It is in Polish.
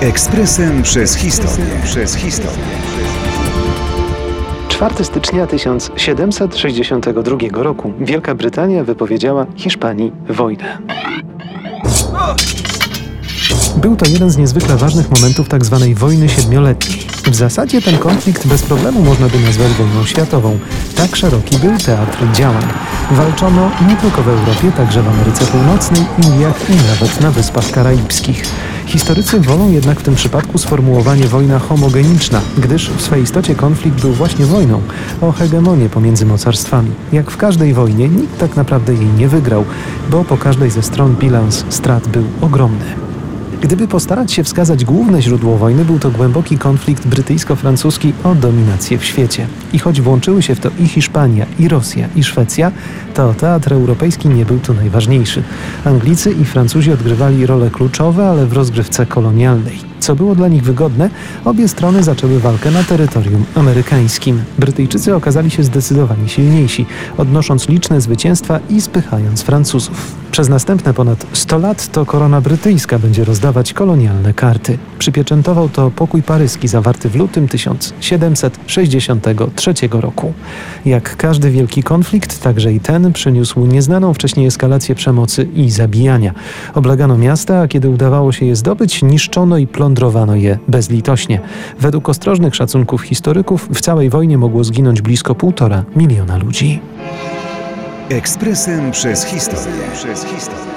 Ekspresem przez historię. Przez historię. 4 stycznia 1762 roku Wielka Brytania wypowiedziała Hiszpanii wojnę. Był to jeden z niezwykle ważnych momentów tzw. wojny siedmioletniej. W zasadzie ten konflikt bez problemu można by nazwać wojną światową. Tak szeroki był teatr działań. Walczono nie tylko w Europie, także w Ameryce Północnej, Indiach i nawet na Wyspach Karaibskich. Historycy wolą jednak w tym przypadku sformułowanie wojna homogeniczna, gdyż w swej istocie konflikt był właśnie wojną o hegemonię pomiędzy mocarstwami. Jak w każdej wojnie, nikt tak naprawdę jej nie wygrał, bo po każdej ze stron bilans strat był ogromny. Gdyby postarać się wskazać główne źródło wojny, był to głęboki konflikt brytyjsko-francuski o dominację w świecie. I choć włączyły się w to i Hiszpania, i Rosja, i Szwecja, to teatr europejski nie był tu najważniejszy. Anglicy i Francuzi odgrywali role kluczowe, ale w rozgrywce kolonialnej. Co było dla nich wygodne, obie strony zaczęły walkę na terytorium amerykańskim. Brytyjczycy okazali się zdecydowanie silniejsi, odnosząc liczne zwycięstwa i spychając Francuzów. Przez następne ponad 100 lat to korona brytyjska będzie rozdawać kolonialne karty. Przypieczętował to pokój paryski zawarty w lutym 1763 roku. Jak każdy wielki konflikt, także i ten przyniósł nieznaną wcześniej eskalację przemocy i zabijania. Oblegano miasta, a kiedy udawało się je zdobyć, niszczono i plądrowano je bezlitośnie. Według ostrożnych szacunków historyków w całej wojnie mogło zginąć blisko półtora miliona ludzi. Ekspresem przez historię. Przez historię.